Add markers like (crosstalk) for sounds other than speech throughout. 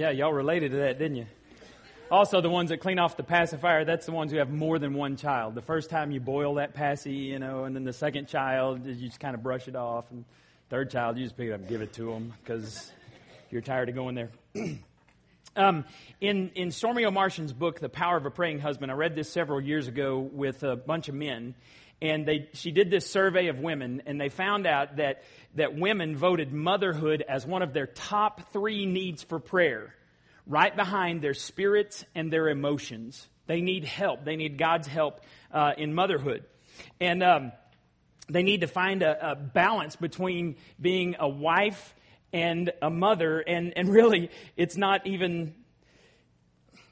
Yeah, y'all related to that, didn't you? Also, the ones that clean off the pacifier, that's the ones who have more than one child. The first time you boil that passy, you know, and then the second child, you just kind of brush it off. And third child, you just pick it up and give it to them because you're tired of going there. (clears throat) um, in, in Stormie Omartian's book, The Power of a Praying Husband, I read this several years ago with a bunch of men. And they, she did this survey of women, and they found out that, that women voted motherhood as one of their top three needs for prayer right behind their spirits and their emotions. They need help. They need God's help uh, in motherhood. And um, they need to find a, a, balance between being a wife and a mother. And, and really, it's not even.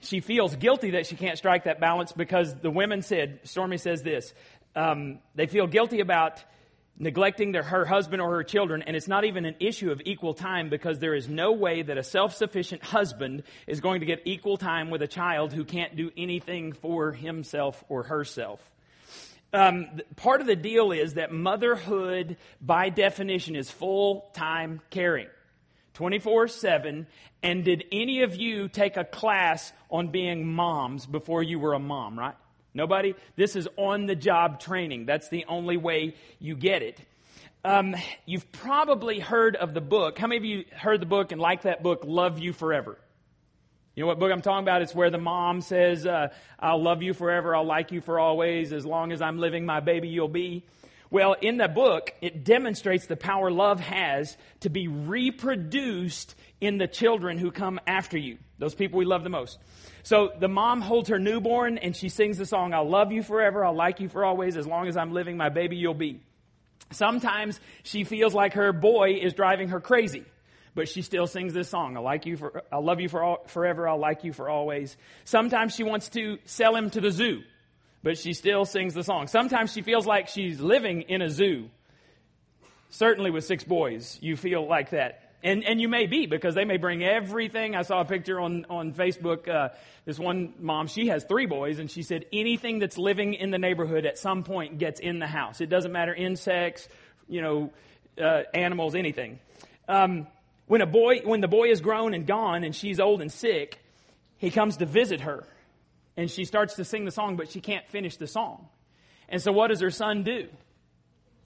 She feels guilty that she can't strike that balance because the women said, Stormie says this, um, they feel guilty about neglecting their, her husband or her children, and it's not even an issue of equal time because there is no way that a self-sufficient husband is going to get equal time with a child who can't do anything for himself or herself. Um, part of the deal is that motherhood, by definition, is full-time caring. 24 7. And did any of you take a class on being moms before you were a mom, right? Nobody? This is on the job training. That's the only way you get it. Um, you've probably heard of the book. How many of you heard the book and like that book, Love You Forever? You know what book I'm talking about? It's where the mom says, uh, I'll love you forever, I'll like you for always, as long as I'm living, my baby you'll be. Well, in the book, it demonstrates the power love has to be reproduced in the children who come after you, those people we love the most. So the mom holds her newborn and she sings the song, I'll love you forever, I'll like you for always, as long as I'm living, my baby you'll be. Sometimes she feels like her boy is driving her crazy, but she still sings this song, I'll like you for, I'll love you for all, forever, I'll like you for always. Sometimes she wants to sell him to the zoo, but she still sings the song. Sometimes she feels like she's living in a zoo. Certainly with six boys, you feel like that. And, and you may be because they may bring everything. I saw a picture on, on Facebook. Uh, this one mom, she has three boys and she said anything that's living in the neighborhood at some point gets in the house. It doesn't matter insects, you know, uh, animals, anything. Um, when a boy, when the boy is grown and gone and she's old and sick, he comes to visit her and she starts to sing the song, but she can't finish the song. And so what does her son do?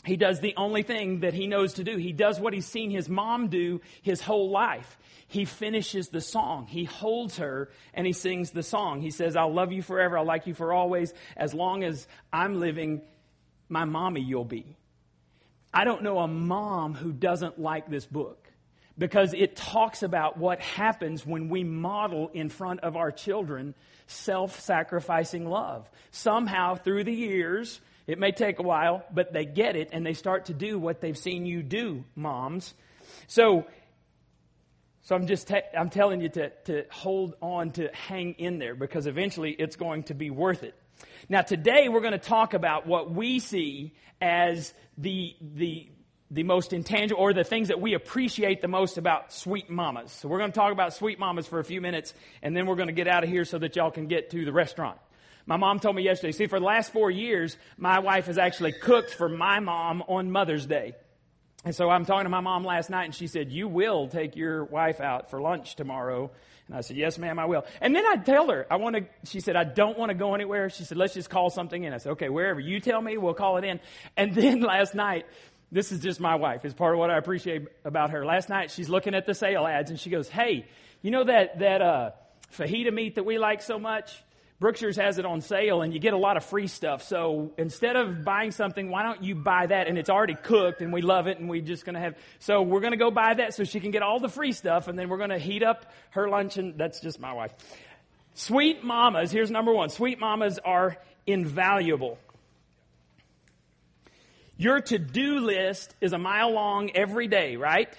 He does the only thing that he knows to do. He does what he's seen his mom do his whole life. He finishes the song. He holds her and he sings the song. He says, I'll love you forever. I'll like you for always. As long as I'm living, my mommy you'll be. I don't know a mom who doesn't like this book because it talks about what happens when we model in front of our children self sacrificing love. Somehow, through the years, it may take a while, but they get it and they start to do what they've seen you do, moms. So, so I'm just te- I'm telling you to, to hold on to hang in there because eventually it's going to be worth it. Now today we're going to talk about what we see as the the the most intangible or the things that we appreciate the most about sweet mamas. So we're going to talk about sweet mamas for a few minutes and then we're going to get out of here so that y'all can get to the restaurant. My mom told me yesterday, see, for the last four years, my wife has actually cooked for my mom on Mother's Day. And so I'm talking to my mom last night and she said, you will take your wife out for lunch tomorrow. And I said, yes, ma'am, I will. And then I tell her, I want to, she said, I don't want to go anywhere. She said, let's just call something in. I said, okay, wherever you tell me, we'll call it in. And (laughs) then last night, this is just my wife. It's part of what I appreciate about her. Last night, she's looking at the sale ads and she goes, hey, you know that, that, uh, fajita meat that we like so much? Brookshire's has it on sale and you get a lot of free stuff. So instead of buying something, why don't you buy that? And it's already cooked and we love it and we're just going to have, so we're going to go buy that so she can get all the free stuff and then we're going to heat up her lunch and that's just my wife. Sweet mamas, here's number one. Sweet mamas are invaluable. Your to-do list is a mile long every day, right?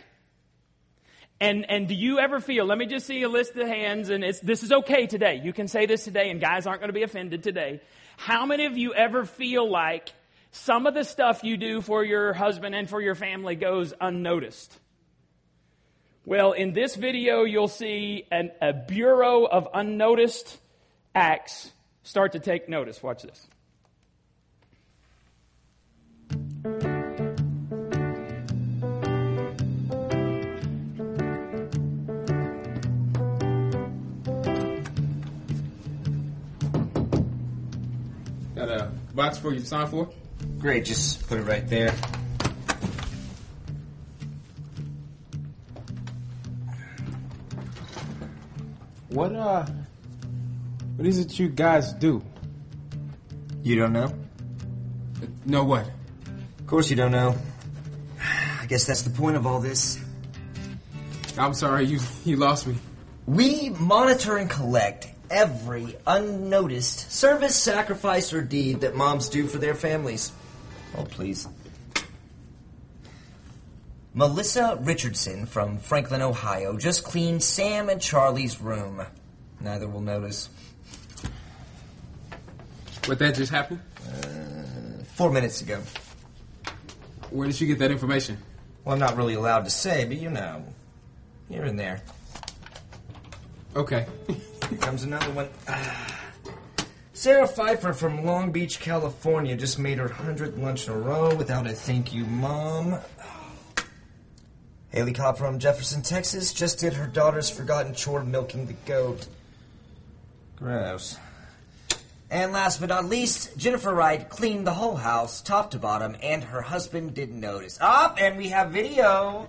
And, and do you ever feel, let me just see a list of hands and it's, this is okay today. You can say this today and guys aren't going to be offended today. How many of you ever feel like some of the stuff you do for your husband and for your family goes unnoticed? Well, in this video, you'll see an, a bureau of unnoticed acts start to take notice. Watch this. Box for you to sign for? Great, just put it right there. What, uh, what is it you guys do? You don't know? No what? Of course you don't know. I guess that's the point of all this. I'm sorry, you, you lost me. We monitor and collect every unnoticed service, sacrifice, or deed that moms do for their families. Oh, please. Melissa Richardson from Franklin, Ohio, just cleaned Sam and Charlie's room. Neither will notice. What, that just happened? Uh, four minutes ago. Where did you get that information? Well, I'm not really allowed to say, but you know, here and there. Okay. (laughs) Here comes another one. Ah. (sighs) Sarah Pfeiffer from Long Beach, California, just made her 100th lunch in a row without a thank you, Mom. (sighs) Haley Cobb from Jefferson, Texas, just did her daughter's forgotten chore of milking the goat. Gross. And last but not least, Jennifer Wright cleaned the whole house, top to bottom, and her husband didn't notice. Up, and we have video.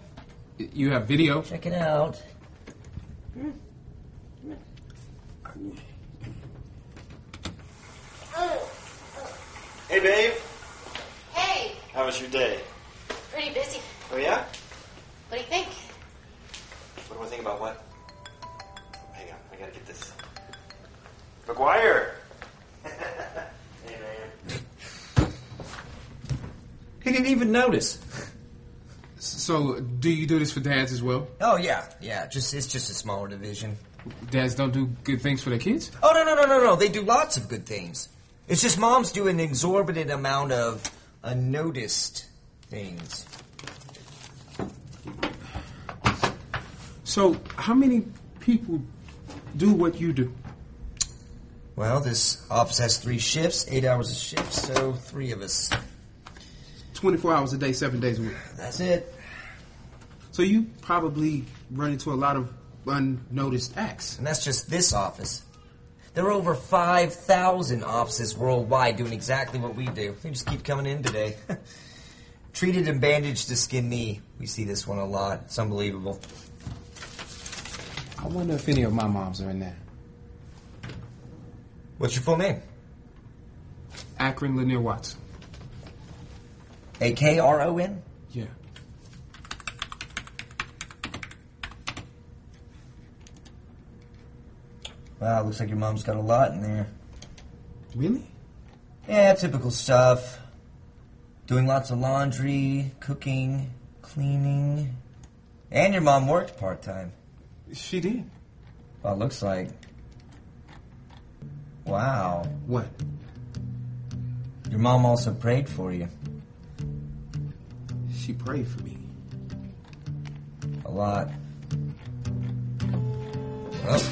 You have video? Check it out. Hey, babe. Hey, How was your day? pretty busy. Oh, yeah? What do you think? What do I think about what? Hang on, I gotta get this. McGuire! (laughs) hey, man. He didn't even notice. So, do you do this for dads as well? Oh yeah, yeah. Just it's just a smaller division. Dads don't do good things for their kids? Oh no no no no no! They do lots of good things. It's just moms do an exorbitant amount of unnoticed things. So, how many people do what you do? Well, this office has three shifts, eight hours a shift, so three of us. 24 hours a day, seven days a week. That's it. So, you probably run into a lot of unnoticed acts. And that's just this office. There are over 5,000 offices worldwide doing exactly what we do. They just keep coming in today. (laughs) Treated and bandaged the skin knee. We see this one a lot. It's unbelievable. I wonder if any of my moms are in there. What's your full name? Akron Lanier Watts. A K R O N? Yeah. Wow, looks like your mom's got a lot in there. Really? Yeah, typical stuff. Doing lots of laundry, cooking, cleaning. And your mom worked part time. She did. Well, it looks like. Wow. What? Your mom also prayed for you. She prayed for me. A lot. Well.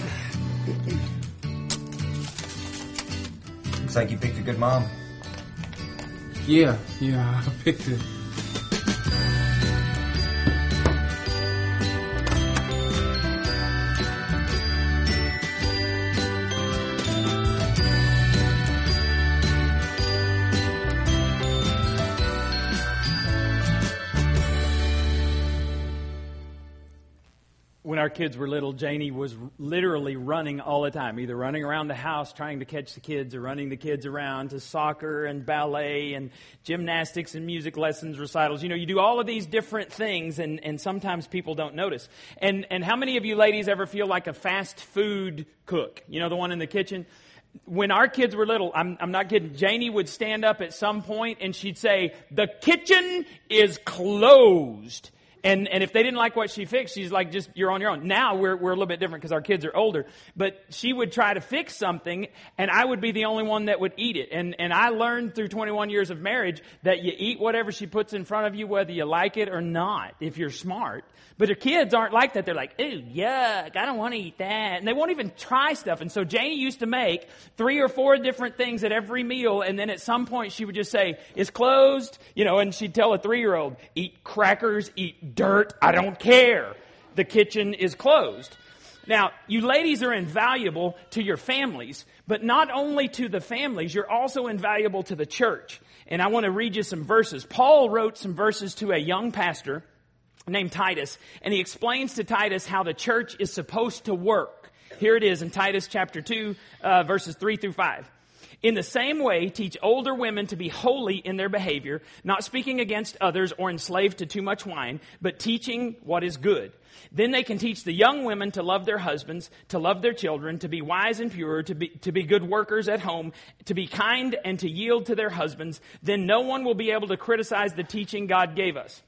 Looks like you picked a good mom. Yeah, yeah, I picked it. Kids were little, Janie was literally running all the time, either running around the house trying to catch the kids or running the kids around to soccer and ballet and gymnastics and music lessons, recitals. You know, you do all of these different things and, and sometimes people don't notice. And, and how many of you ladies ever feel like a fast food cook? You know, the one in the kitchen? when our kids were little, I'm, I'm not kidding, Janie would stand up at some point and she'd say, the kitchen is closed. And, and if they didn't like what she fixed, she's like, just, you're on your own. Now we're, we're a little bit different because our kids are older. But she would try to fix something and I would be the only one that would eat it. And, and I learned through 21 years of marriage that you eat whatever she puts in front of you, whether you like it or not, if you're smart. But her kids aren't like that. They're like, ooh, yuck, I don't want to eat that. And they won't even try stuff. And so Janie used to make three or four different things at every meal. And then at some point she would just say, it's closed, you know, and she'd tell a three year old, eat crackers, eat dirt, I don't care. The kitchen is closed. Now, you ladies are invaluable to your families, but not only to the families, you're also invaluable to the church. And I want to read you some verses. Paul wrote some verses to a young pastor named Titus, and he explains to Titus how the church is supposed to work. Here it is in Titus chapter 2, uh, verses 3 through 5. In the same way, teach older women to be holy in their behavior, not speaking against others or enslaved to too much wine, but teaching what is good. Then they can teach the young women to love their husbands, to love their children, to be wise and pure, to be, to be good workers at home, to be kind and to yield to their husbands. Then no one will be able to criticize the teaching God gave us.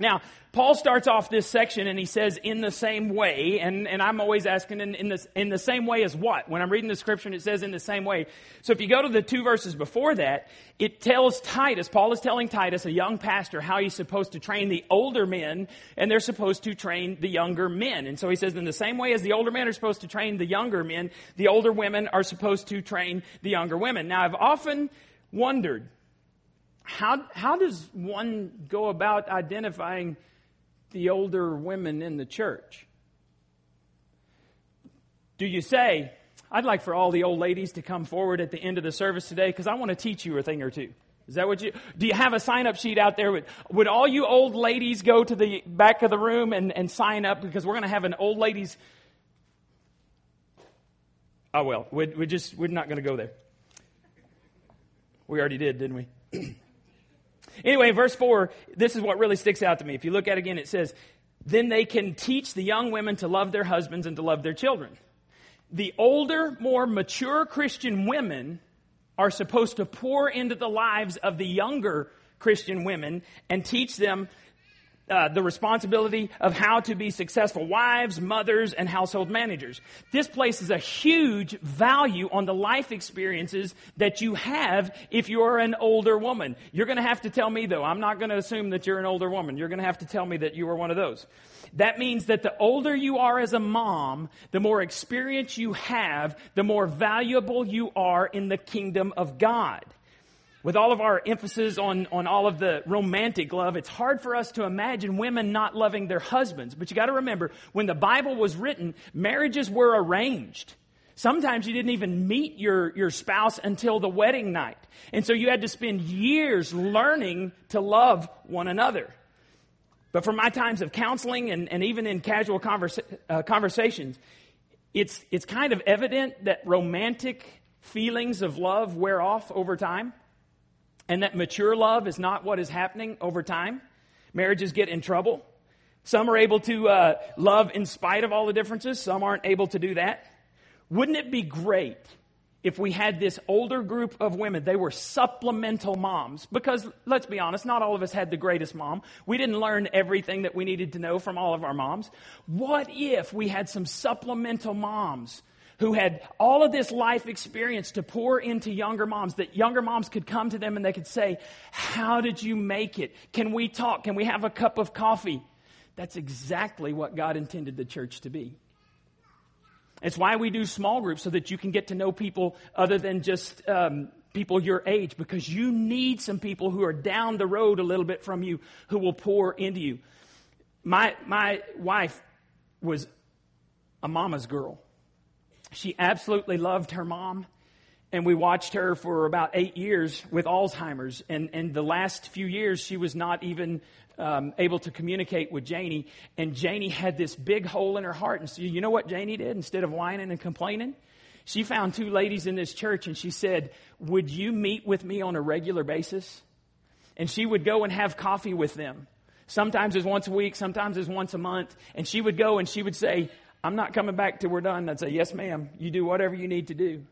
Now, Paul starts off this section and he says, in the same way, and, and I'm always asking, in, in, this, in the same way as what? When I'm reading the scripture, it says in the same way. So if you go to the two verses before that, it tells Titus, Paul is telling Titus, a young pastor, how he's supposed to train the older men, and they're supposed to train the younger men. And so he says, in the same way as the older men are supposed to train the younger men, the older women are supposed to train the younger women. Now, I've often wondered, how, how does one go about identifying the older women in the church? Do you say, I'd like for all the old ladies to come forward at the end of the service today because I want to teach you a thing or two? Is that what you, do you have a sign up sheet out there? Would all you old ladies go to the back of the room and, and sign up because we're going to have an old ladies? Oh well, we we just, we're not going to go there. We already did, didn't we? (clears throat) Anyway, verse 4, this is what really sticks out to me. If you look at it again, it says, Then they can teach the young women to love their husbands and to love their children. The older, more mature Christian women are supposed to pour into the lives of the younger Christian women and teach them uh, the responsibility of how to be successful wives, mothers, and household managers. This places a huge value on the life experiences that you have if you're an older woman. You're going to have to tell me, though, I'm not going to assume that you're an older woman. You're going to have to tell me that you are one of those. That means that the older you are as a mom, the more experience you have, the more valuable you are in the kingdom of God with all of our emphasis on, on all of the romantic love, it's hard for us to imagine women not loving their husbands. But you got to remember, when the Bible was written, marriages were arranged. Sometimes you didn't even meet your, your spouse until the wedding night. And so you had to spend years learning to love one another. But from my times of counseling and, and even in casual conversa- uh, conversations, it's, it's kind of evident that romantic feelings of love wear off over time and that mature love is not what is happening over time. Marriages get in trouble. Some are able to uh, love in spite of all the differences, some aren't able to do that. Wouldn't it be great if we had this older group of women? They were supplemental moms. Because let's be honest, not all of us had the greatest mom. We didn't learn everything that we needed to know from all of our moms. What if we had some supplemental moms who had all of this life experience to pour into younger moms, that younger moms could come to them and they could say, How did you make it? Can we talk? Can we have a cup of coffee? That's exactly what God intended the church to be. It's why we do small groups so that you can get to know people other than just um, people your age, because you need some people who are down the road a little bit from you who will pour into you. My my wife was a mama's girl. She absolutely loved her mom. And we watched her for about eight years with Alzheimer's. And, and the last few years, she was not even um, able to communicate with Janie. And Janie had this big hole in her heart. And so, you know what Janie did? Instead of whining and complaining, she found two ladies in this church and she said, Would you meet with me on a regular basis? And she would go and have coffee with them. Sometimes it's once a week, sometimes it's once a month. And she would go and she would say, I'm not coming back till we're done. I'd say, yes, ma'am. You do whatever you need to do.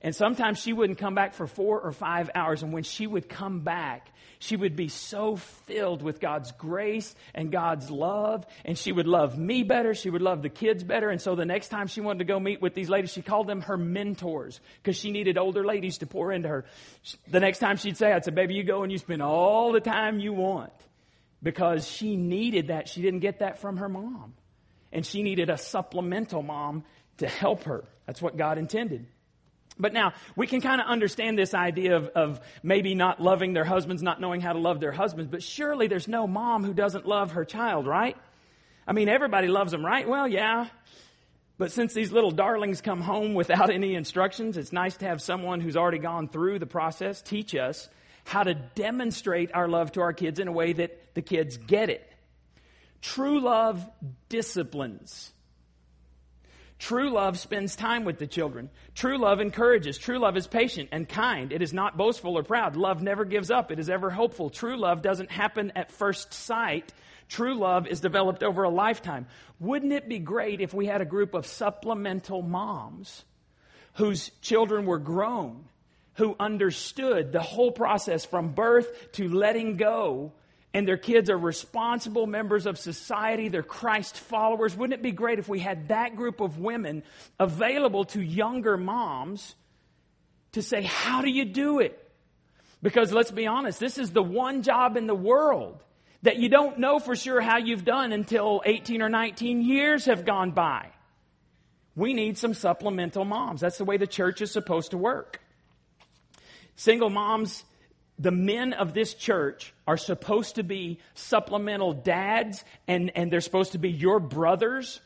And sometimes she wouldn't come back for four or five hours. And when she would come back, she would be so filled with God's grace and God's love. And she would love me better. She would love the kids better. And so the next time she wanted to go meet with these ladies, she called them her mentors because she needed older ladies to pour into her. The next time she'd say, I'd say, baby, you go and you spend all the time you want because she needed that. She didn't get that from her mom and she needed a supplemental mom to help her. That's what God intended. But now, we can kind of understand this idea of, of, maybe not loving their husbands, not knowing how to love their husbands, but surely there's no mom who doesn't love her child, right? I mean, everybody loves them, right? Well, yeah. But since these little darlings come home without any instructions, it's nice to have someone who's already gone through the process teach us how to demonstrate our love to our kids in a way that the kids get it. True love disciplines. True love spends time with the children. True love encourages. True love is patient and kind. It is not boastful or proud. Love never gives up. It is ever hopeful. True love doesn't happen at first sight. True love is developed over a lifetime. Wouldn't it be great if we had a group of supplemental moms whose children were grown, who understood the whole process from birth to letting go and their kids are responsible members of society, they're Christ followers. Wouldn't it be great if we had that group of women available to younger moms to say, How do you do it? Because let's be honest, this is the one job in the world that you don't know for sure how you've done until 18 or 19 years have gone by. We need some supplemental moms. That's the way the church is supposed to work. Single moms the men of this church are supposed to be supplemental dads and, and they're supposed to be your brothers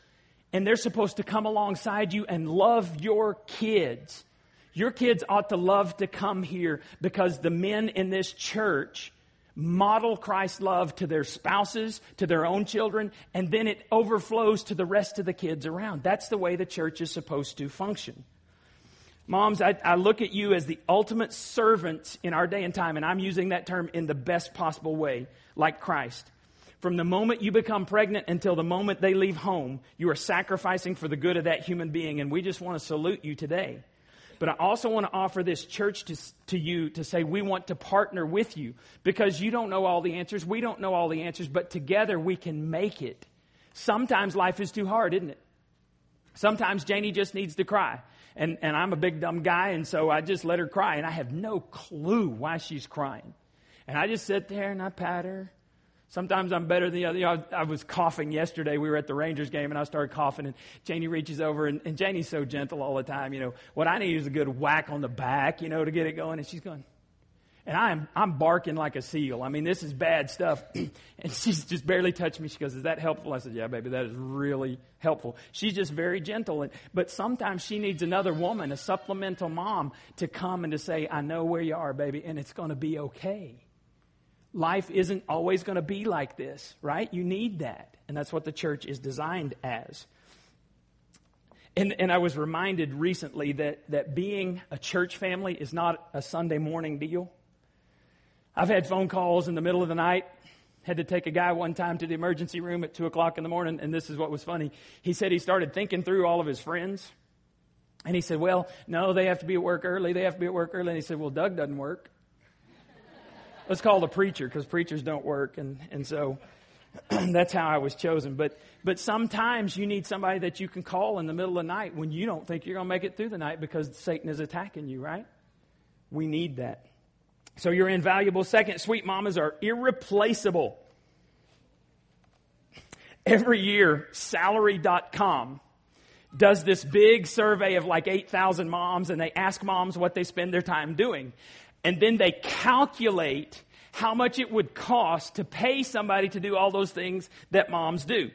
and they're supposed to come alongside you and love your kids. Your kids ought to love to come here because the men in this church model Christ's love to their spouses, to their own children, and then it overflows to the rest of the kids around. That's the way the church is supposed to function. Moms, I, I, look at you as the ultimate servants in our day and time, and I'm using that term in the best possible way, like Christ. From the moment you become pregnant until the moment they leave home, you are sacrificing for the good of that human being, and we just want to salute you today. But I also want to offer this church to, to you to say we want to partner with you because you don't know all the answers. We don't know all the answers, but together we can make it. Sometimes life is too hard, isn't it? Sometimes Janie just needs to cry and, and I'm a big dumb guy, and so I just let her cry, and I have no clue why she's crying. And I just sit there and I pat her. Sometimes I'm better than the other. You know, I, I, was coughing yesterday. We were at the Rangers game and I started coughing and Janie reaches over and, and Janie's so gentle all the time. You know, what I need is a good whack on the back, you know, to get it going. And she's going, and I'm, I'm barking like a seal. I mean, this is bad stuff. (clears throat) and she's just barely touched me. She goes, Is that helpful? I said, Yeah, baby, that is really helpful. She's just very gentle. And, but sometimes she needs another woman, a supplemental mom, to come and to say, I know where you are, baby, and it's going to be okay. Life isn't always going to be like this, right? You need that. And that's what the church is designed as. And, and I was reminded recently that, that being a church family is not a Sunday morning deal. I've had phone calls in the middle of the night. Had to take a guy one time to the emergency room at 2 o'clock in the morning, and this is what was funny. He said he started thinking through all of his friends. And he said, Well, no, they have to be at work early. They have to be at work early. And he said, Well, Doug doesn't work. Let's call the preacher because preachers don't work. And, and so (clears throat) that's how I was chosen. But, but sometimes you need somebody that you can call in the middle of the night when you don't think you're going to make it through the night because Satan is attacking you, right? We need that. So you're invaluable. Second, sweet mamas are irreplaceable. Every year, salary.com does this big survey of like 8,000 moms and they ask moms what they spend their time doing. And then they calculate how much it would cost to pay somebody to do all those things that moms do.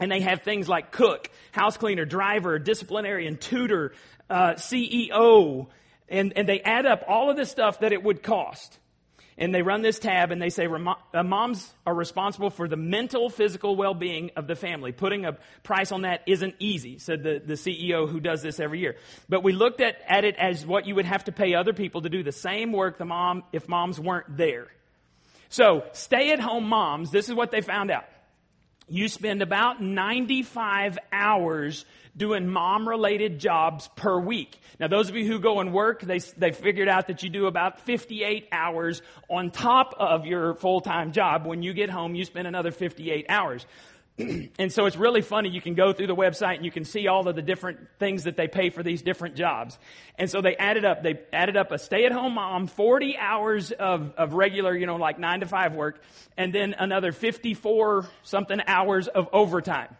And they have things like cook, house cleaner, driver, disciplinarian, tutor, uh, CEO, and, and they add up all of the stuff that it would cost. And they run this tab and they say uh, moms are responsible for the mental, physical well being of the family. Putting a price on that isn't easy, said the, the CEO who does this every year. But we looked at, at it as what you would have to pay other people to do the same work the mom if moms weren't there. So, stay at home moms, this is what they found out. You spend about 95 hours doing mom related jobs per week. Now, those of you who go and work, they, they figured out that you do about 58 hours on top of your full time job. When you get home, you spend another 58 hours. (clears throat) and so it's really funny. You can go through the website and you can see all of the different things that they pay for these different jobs. And so they added up, they added up a stay at home mom, 40 hours of, of regular, you know, like nine to five work, and then another 54 something hours of overtime.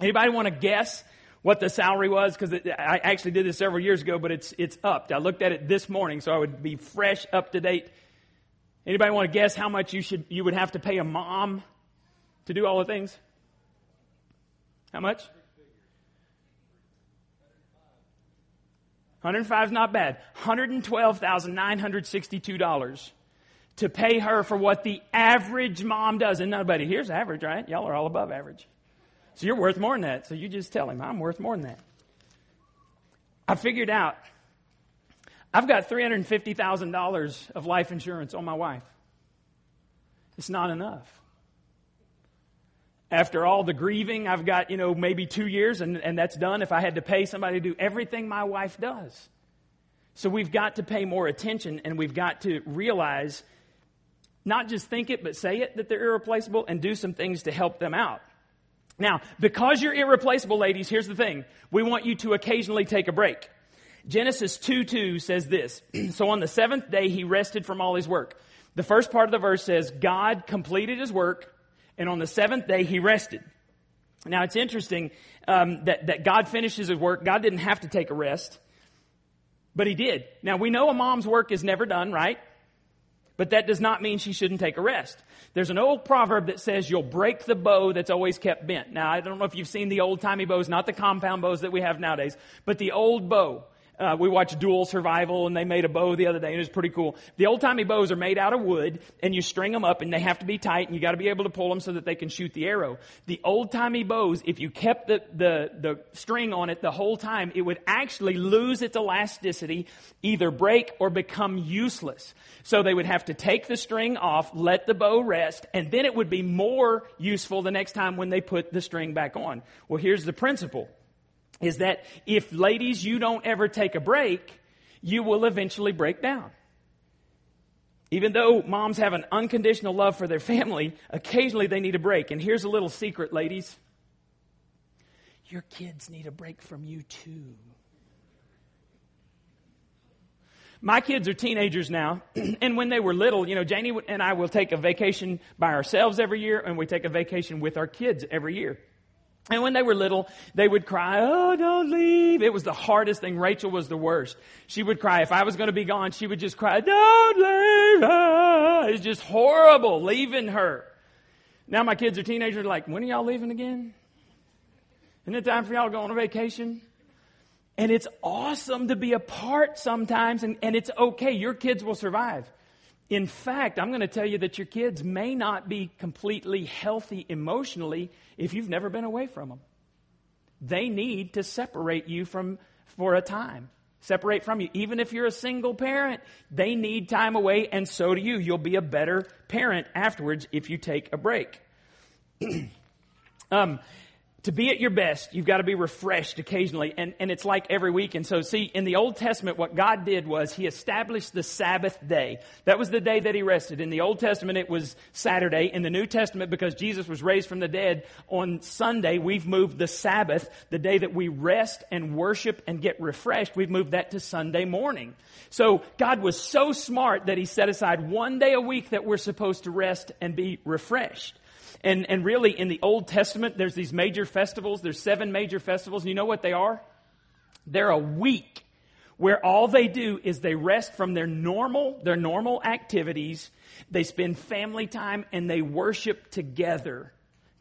Anybody want to guess what the salary was? Because I actually did this several years ago, but it's, it's upped. I looked at it this morning, so I would be fresh, up to date. Anybody want to guess how much you should, you would have to pay a mom to do all the things? How much? 105 is not bad. $112,962 to pay her for what the average mom does. And nobody here's average, right? Y'all are all above average. So you're worth more than that. So you just tell him, I'm worth more than that. I figured out I've got $350,000 of life insurance on my wife. It's not enough. After all the grieving, I've got, you know, maybe two years and, and that's done if I had to pay somebody to do everything my wife does. So we've got to pay more attention and we've got to realize, not just think it, but say it that they're irreplaceable and do some things to help them out. Now, because you're irreplaceable, ladies, here's the thing. We want you to occasionally take a break. Genesis 2 2 says this. (clears throat) so on the seventh day, he rested from all his work. The first part of the verse says, God completed his work, and on the seventh day, he rested. Now, it's interesting um, that, that God finishes his work. God didn't have to take a rest, but he did. Now, we know a mom's work is never done, right? But that does not mean she shouldn't take a rest. There's an old proverb that says you'll break the bow that's always kept bent. Now, I don't know if you've seen the old timey bows, not the compound bows that we have nowadays, but the old bow. Uh, we watched Dual Survival and they made a bow the other day and it was pretty cool. The old timey bows are made out of wood and you string them up and they have to be tight and you got to be able to pull them so that they can shoot the arrow. The old timey bows, if you kept the, the, the string on it the whole time, it would actually lose its elasticity, either break or become useless. So they would have to take the string off, let the bow rest, and then it would be more useful the next time when they put the string back on. Well, here's the principle is that if ladies, you don't ever take a break, you will eventually break down. Even though moms have an unconditional love for their family, occasionally they need a break. And here's a little secret, ladies. Your kids need a break from you too. My kids are teenagers now, (clears throat) and when they were little, you know, Janie and I will take a vacation by ourselves every year, and we take a vacation with our kids every year. And when they were little, they would cry, Oh, don't leave. It was the hardest thing. Rachel was the worst. She would cry. If I was going to be gone, she would just cry, Don't leave. It's just horrible leaving her. Now my kids are teenagers, like, when are y'all leaving again? Isn't it time for y'all to go on a vacation? And it's awesome to be apart sometimes, and, and it's okay. Your kids will survive. In fact, I'm going to tell you that your kids may not be completely healthy emotionally if you've never been away from them. They need to separate you from for a time. Separate from you. Even if you're a single parent, they need time away and so do you. You'll be a better parent afterwards if you take a break. (clears throat) um, to be at your best, you've got to be refreshed occasionally, and, and it's like every week. And so, see, in the Old Testament, what God did was He established the Sabbath day. That was the day that He rested. In the Old Testament, it was Saturday. In the New Testament, because Jesus was raised from the dead on Sunday, we've moved the Sabbath, the day that we rest and worship and get refreshed, we've moved that to Sunday morning. So, God was so smart that He set aside one day a week that we're supposed to rest and be refreshed. And, and really, in the Old Testament, there's these major festivals. There's seven major festivals. And you know what they are? They're a week where all they do is they rest from their normal, their normal activities. They spend family time and they worship together.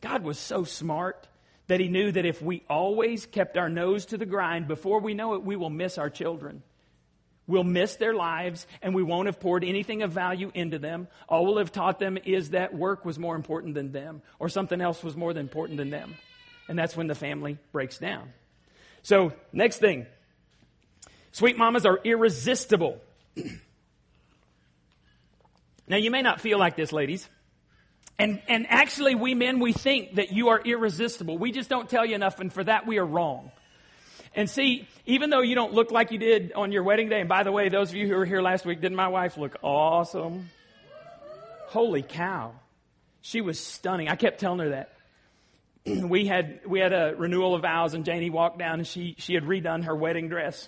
God was so smart that he knew that if we always kept our nose to the grind, before we know it, we will miss our children. We'll miss their lives and we won't have poured anything of value into them. All we'll have taught them is that work was more important than them or something else was more important than them. And that's when the family breaks down. So, next thing. Sweet mamas are irresistible. (clears throat) now, you may not feel like this, ladies. And, and actually, we men, we think that you are irresistible. We just don't tell you enough, and for that, we are wrong. And see, even though you don't look like you did on your wedding day, and by the way, those of you who were here last week, didn't my wife look awesome? Holy cow. She was stunning. I kept telling her that. (clears throat) we had, we had a renewal of vows and Janie walked down and she, she had redone her wedding dress.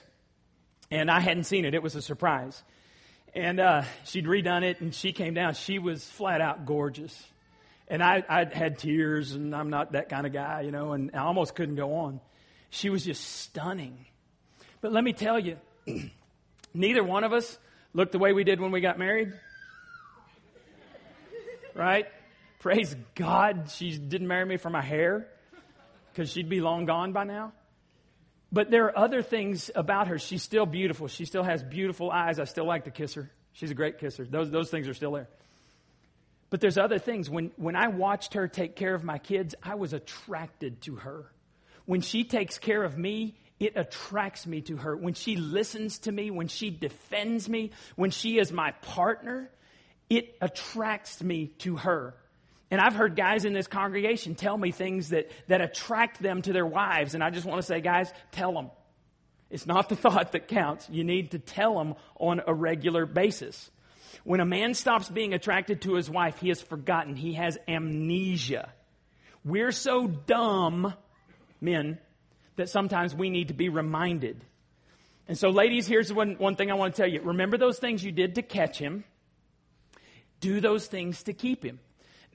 And I hadn't seen it. It was a surprise. And, uh, she'd redone it and she came down. She was flat out gorgeous. And I, I had tears and I'm not that kind of guy, you know, and I almost couldn't go on. She was just stunning. But let me tell you, (clears throat) neither one of us looked the way we did when we got married. Right? Praise God she didn't marry me for my hair because she'd be long gone by now. But there are other things about her. She's still beautiful. She still has beautiful eyes. I still like to kiss her. She's a great kisser. Those, those things are still there. But there's other things. When, when I watched her take care of my kids, I was attracted to her. When she takes care of me, it attracts me to her. When she listens to me, when she defends me, when she is my partner, it attracts me to her. And I've heard guys in this congregation tell me things that, that attract them to their wives. And I just want to say, guys, tell them. It's not the (laughs) thought that counts. You need to tell them on a regular basis. When a man stops being attracted to his wife, he has forgotten. He has amnesia. We're so dumb, men, that sometimes we need to be reminded. And so, ladies, here's one, one thing I want to tell you. Remember those things you did to catch him. Do those things to keep him.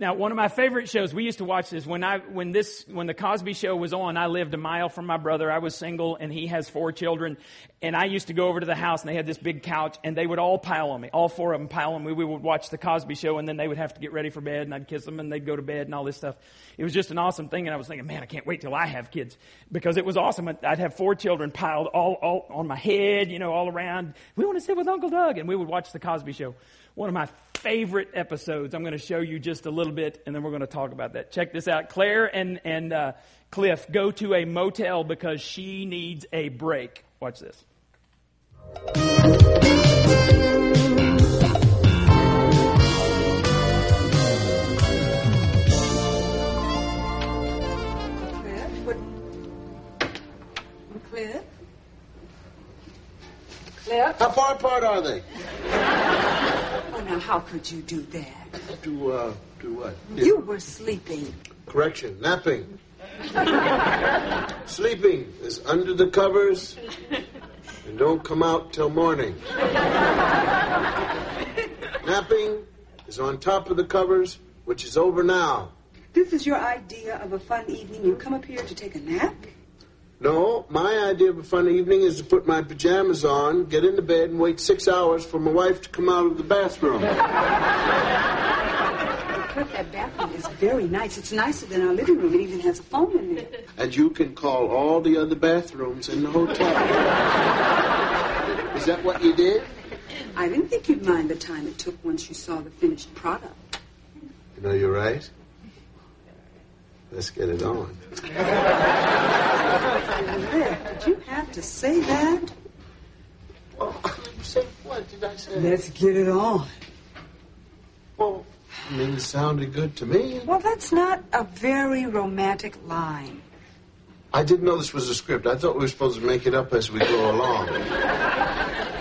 Now, one of my favorite shows, we used to watch this when I, when this, when the Cosby show was on, I lived a mile from my brother. I was single and he has four children. And I used to go over to the house and they had this big couch and they would all pile on me. All four of them pile on me. We would watch the Cosby show and then they would have to get ready for bed and I'd kiss them and they'd go to bed and all this stuff. It was just an awesome thing. And I was thinking, man, I can't wait till I have kids because it was awesome. I'd have four children piled all, all on my head, you know, all around. We want to sit with Uncle Doug and we would watch the Cosby show one of my favorite episodes. I'm going to show you just a little bit, and then we're going to talk about that. Check this out. Claire and, and uh, Cliff go to a motel because she needs a break. Watch this. Cliff? What? Cliff? Cliff? How far apart are they? Oh, now, how could you do that? Do, uh, do what? You were sleeping. Correction, napping. Sleeping is under the covers and don't come out till morning. Napping is on top of the covers, which is over now. This is your idea of a fun evening. You come up here to take a nap? No, my idea of a fun evening is to put my pajamas on, get into bed, and wait six hours for my wife to come out of the bathroom. Cliff, that bathroom is very nice. It's nicer than our living room. It even has a phone in there. And you can call all the other bathrooms in the hotel. Is that what you did? I didn't think you'd mind the time it took once you saw the finished product. You know, you're right. Let's get it on. Did you have to say that? Well, you said what did I say? Let's get it on. Well, I mean, it sounded good to me. Well, that's not a very romantic line. I didn't know this was a script. I thought we were supposed to make it up as we go along.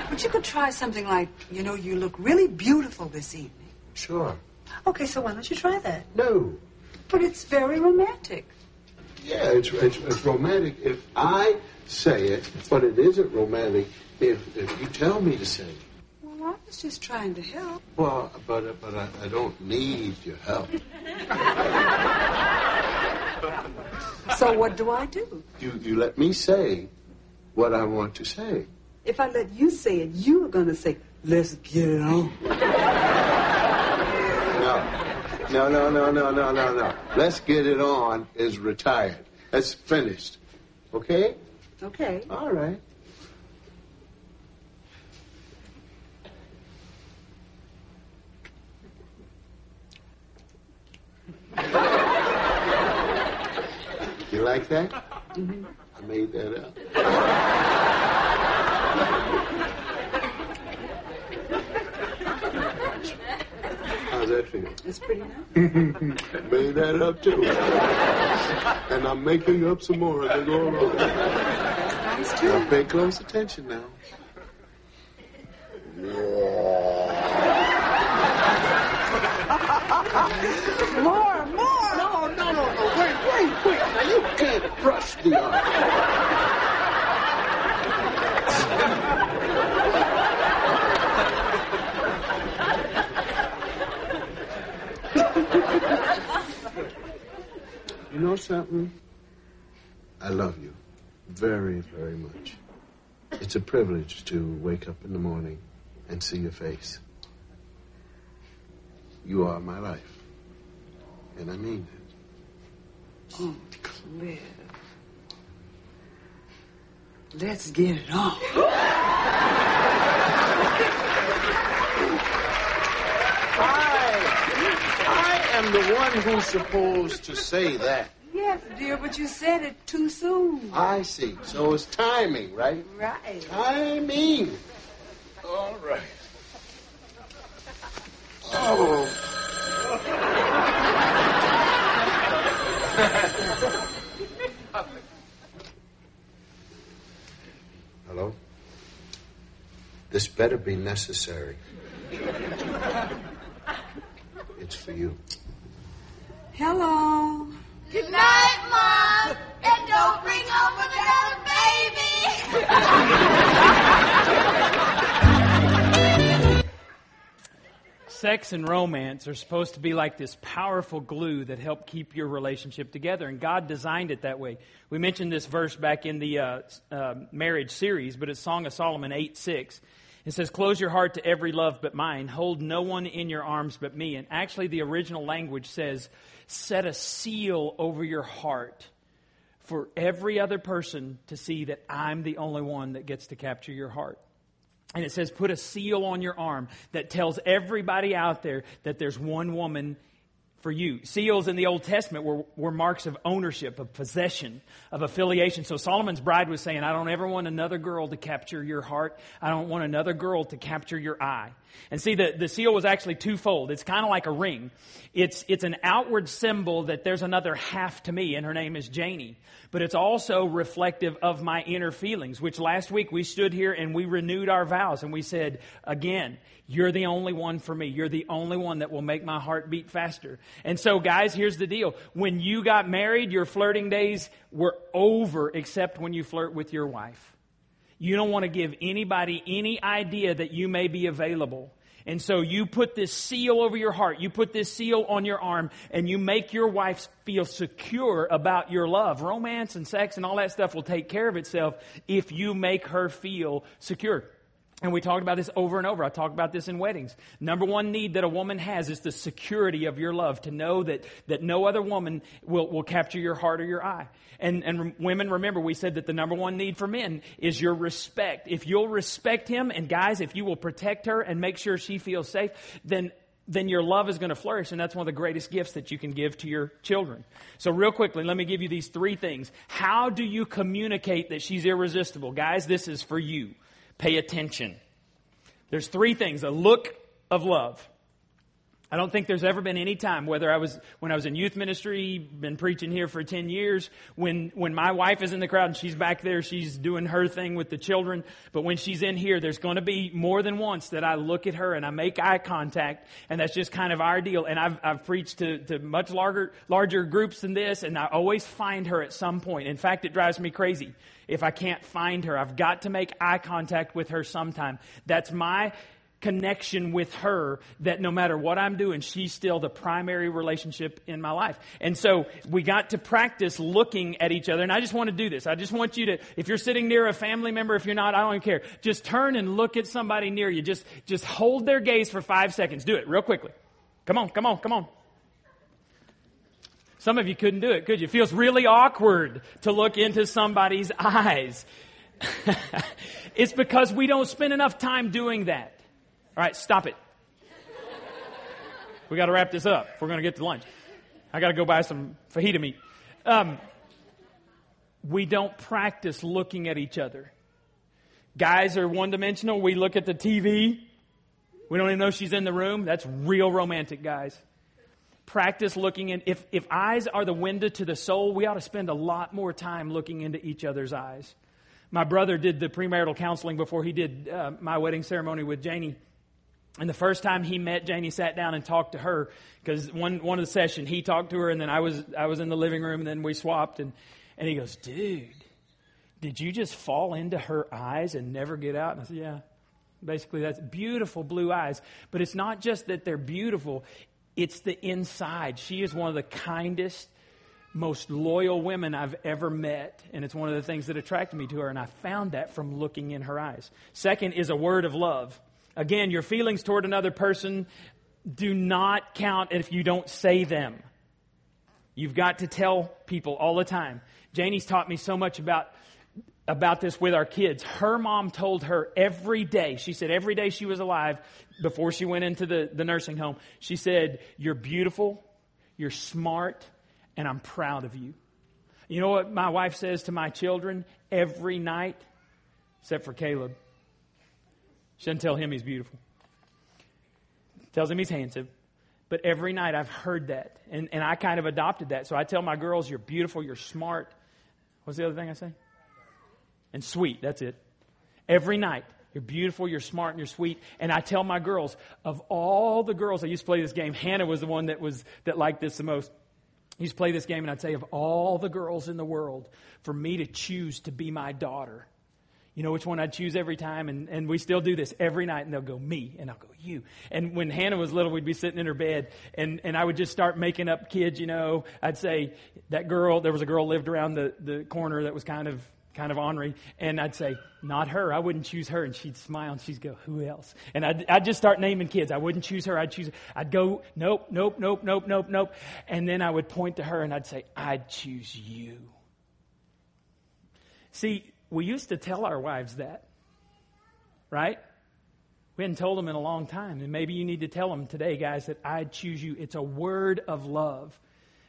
But you could try something like, you know, you look really beautiful this evening. Sure. Okay, so why don't you try that? No. But it's very romantic. Yeah, it's, it's, it's romantic if I say it, but it isn't romantic if, if you tell me to say it. Well, I was just trying to help. Well, but, but I, I don't need your help. So what do I do? You, you let me say what I want to say. If I let you say it, you are going to say, let's get it on. No. No, no, no, no, no, no. Let's get it on is retired. That's finished. Okay? Okay. All right. You like that? Mm-hmm. I made that up. How's that feel? That's pretty nice. (laughs) Made that up too. and I'm making up some more as I go along. That's nice, Now too. pay close attention now. More, more. No, no, no, no. Wait, wait, wait. Now you can't brush the art. You know something? I love you very, very much. It's a privilege to wake up in the morning and see your face. You are my life. And I mean it. Oh, Cliff. Let's get it on. (laughs) I am the one who's supposed to say that. Yes, dear, but you said it too soon. I see. So it's timing, right? Right. Timing. All right. Oh. Hello? This better be necessary. It's for you. Hello. Good night, Mom. And don't bring home another baby. (laughs) Sex and romance are supposed to be like this powerful glue that help keep your relationship together, and God designed it that way. We mentioned this verse back in the uh, uh, marriage series, but it's Song of Solomon 8 6. It says, Close your heart to every love but mine. Hold no one in your arms but me. And actually, the original language says, Set a seal over your heart for every other person to see that I'm the only one that gets to capture your heart. And it says, put a seal on your arm that tells everybody out there that there's one woman for you. Seals in the Old Testament were, were marks of ownership, of possession, of affiliation. So Solomon's bride was saying, I don't ever want another girl to capture your heart. I don't want another girl to capture your eye. And see, the, the seal was actually twofold. It's kind of like a ring. It's, it's an outward symbol that there's another half to me, and her name is Janie. But it's also reflective of my inner feelings, which last week we stood here and we renewed our vows and we said, again, you're the only one for me. You're the only one that will make my heart beat faster. And so, guys, here's the deal. When you got married, your flirting days were over, except when you flirt with your wife. You don't want to give anybody any idea that you may be available. And so you put this seal over your heart, you put this seal on your arm, and you make your wife feel secure about your love. Romance and sex and all that stuff will take care of itself if you make her feel secure. And we talked about this over and over. I talked about this in weddings. Number one need that a woman has is the security of your love, to know that, that no other woman will, will capture your heart or your eye. And, and women, remember, we said that the number one need for men is your respect. If you'll respect him, and guys, if you will protect her and make sure she feels safe, then then your love is going to flourish, and that's one of the greatest gifts that you can give to your children. So, real quickly, let me give you these three things. How do you communicate that she's irresistible? Guys, this is for you. Pay attention. There's three things a look of love. I don't think there's ever been any time, whether I was when I was in youth ministry, been preaching here for ten years, when when my wife is in the crowd and she's back there, she's doing her thing with the children. But when she's in here, there's going to be more than once that I look at her and I make eye contact, and that's just kind of our deal. And I've I've preached to to much larger larger groups than this, and I always find her at some point. In fact, it drives me crazy if I can't find her. I've got to make eye contact with her sometime. That's my connection with her that no matter what I'm doing, she's still the primary relationship in my life. And so we got to practice looking at each other. And I just want to do this. I just want you to, if you're sitting near a family member, if you're not, I don't even care. Just turn and look at somebody near you. Just, just hold their gaze for five seconds. Do it real quickly. Come on, come on, come on. Some of you couldn't do it, could you? It feels really awkward to look into somebody's (laughs) eyes. (laughs) it's because we don't spend enough time doing that. All right, stop it. We got to wrap this up. We're going to get to lunch. I got to go buy some fajita meat. Um, we don't practice looking at each other. Guys are one dimensional. We look at the TV. We don't even know she's in the room. That's real romantic, guys. Practice looking in. If, if eyes are the window to the soul, we ought to spend a lot more time looking into each other's eyes. My brother did the premarital counseling before he did uh, my wedding ceremony with Janie. And the first time he met Janie, sat down and talked to her because one one of the session he talked to her, and then I was I was in the living room, and then we swapped, and and he goes, "Dude, did you just fall into her eyes and never get out?" And I said, "Yeah." Basically, that's beautiful blue eyes, but it's not just that they're beautiful; it's the inside. She is one of the kindest, most loyal women I've ever met, and it's one of the things that attracted me to her, and I found that from looking in her eyes. Second is a word of love. Again, your feelings toward another person do not count if you don't say them. You've got to tell people all the time. Janie's taught me so much about about this with our kids. Her mom told her every day, she said every day she was alive before she went into the, the nursing home, she said, You're beautiful, you're smart, and I'm proud of you. You know what my wife says to my children every night? Except for Caleb. Doesn't tell him he's beautiful. Tells him he's handsome. But every night I've heard that. And, and I kind of adopted that. So I tell my girls, you're beautiful, you're smart. What's the other thing I say? And sweet. That's it. Every night. You're beautiful, you're smart, and you're sweet. And I tell my girls, of all the girls I used to play this game, Hannah was the one that was that liked this the most. I used to play this game, and I'd say, of all the girls in the world, for me to choose to be my daughter, you know which one I'd choose every time, and, and we still do this every night, and they'll go, me, and I'll go, you. And when Hannah was little, we'd be sitting in her bed, and, and I would just start making up kids, you know. I'd say, that girl, there was a girl lived around the, the corner that was kind of kind of ornery, and I'd say, not her, I wouldn't choose her, and she'd smile, and she'd go, who else? And I'd, I'd just start naming kids. I wouldn't choose her, I'd choose, I'd go, nope, nope, nope, nope, nope, nope, and then I would point to her, and I'd say, I'd choose you. See, we used to tell our wives that, right? We hadn't told them in a long time. And maybe you need to tell them today, guys, that I'd choose you. It's a word of love.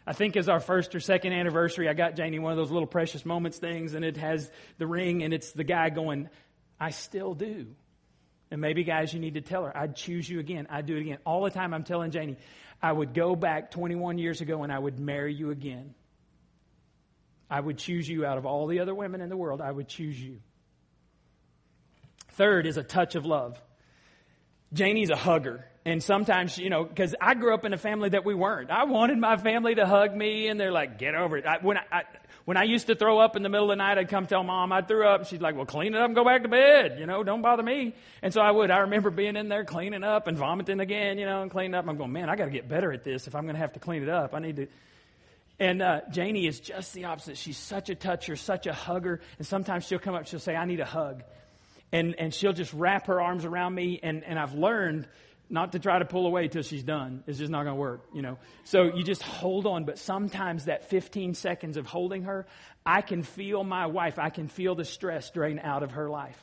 I think as our first or second anniversary, I got Janie one of those little precious moments things, and it has the ring, and it's the guy going, I still do. And maybe, guys, you need to tell her, I'd choose you again. I'd do it again. All the time I'm telling Janie, I would go back 21 years ago and I would marry you again. I would choose you out of all the other women in the world. I would choose you. Third is a touch of love. Janie's a hugger. And sometimes, you know, because I grew up in a family that we weren't. I wanted my family to hug me, and they're like, get over it. I, when, I, I, when I used to throw up in the middle of the night, I'd come tell mom I threw up. She's like, well, clean it up and go back to bed. You know, don't bother me. And so I would. I remember being in there cleaning up and vomiting again, you know, and cleaning up. I'm going, man, I got to get better at this if I'm going to have to clean it up. I need to. And uh, Janie is just the opposite. She's such a toucher, such a hugger. And sometimes she'll come up, she'll say, I need a hug. And, and she'll just wrap her arms around me. And, and I've learned not to try to pull away till she's done. It's just not going to work, you know. So you just hold on. But sometimes that 15 seconds of holding her, I can feel my wife, I can feel the stress drain out of her life.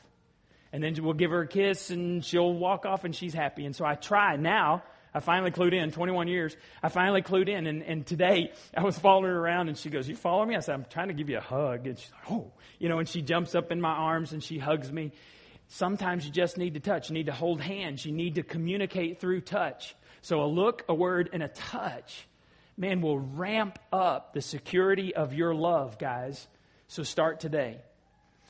And then we'll give her a kiss and she'll walk off and she's happy. And so I try now I finally clued in, 21 years. I finally clued in. And, and today I was following her around and she goes, You follow me? I said, I'm trying to give you a hug. And she's like, Oh, you know, and she jumps up in my arms and she hugs me. Sometimes you just need to touch. You need to hold hands. You need to communicate through touch. So a look, a word, and a touch, man, will ramp up the security of your love, guys. So start today.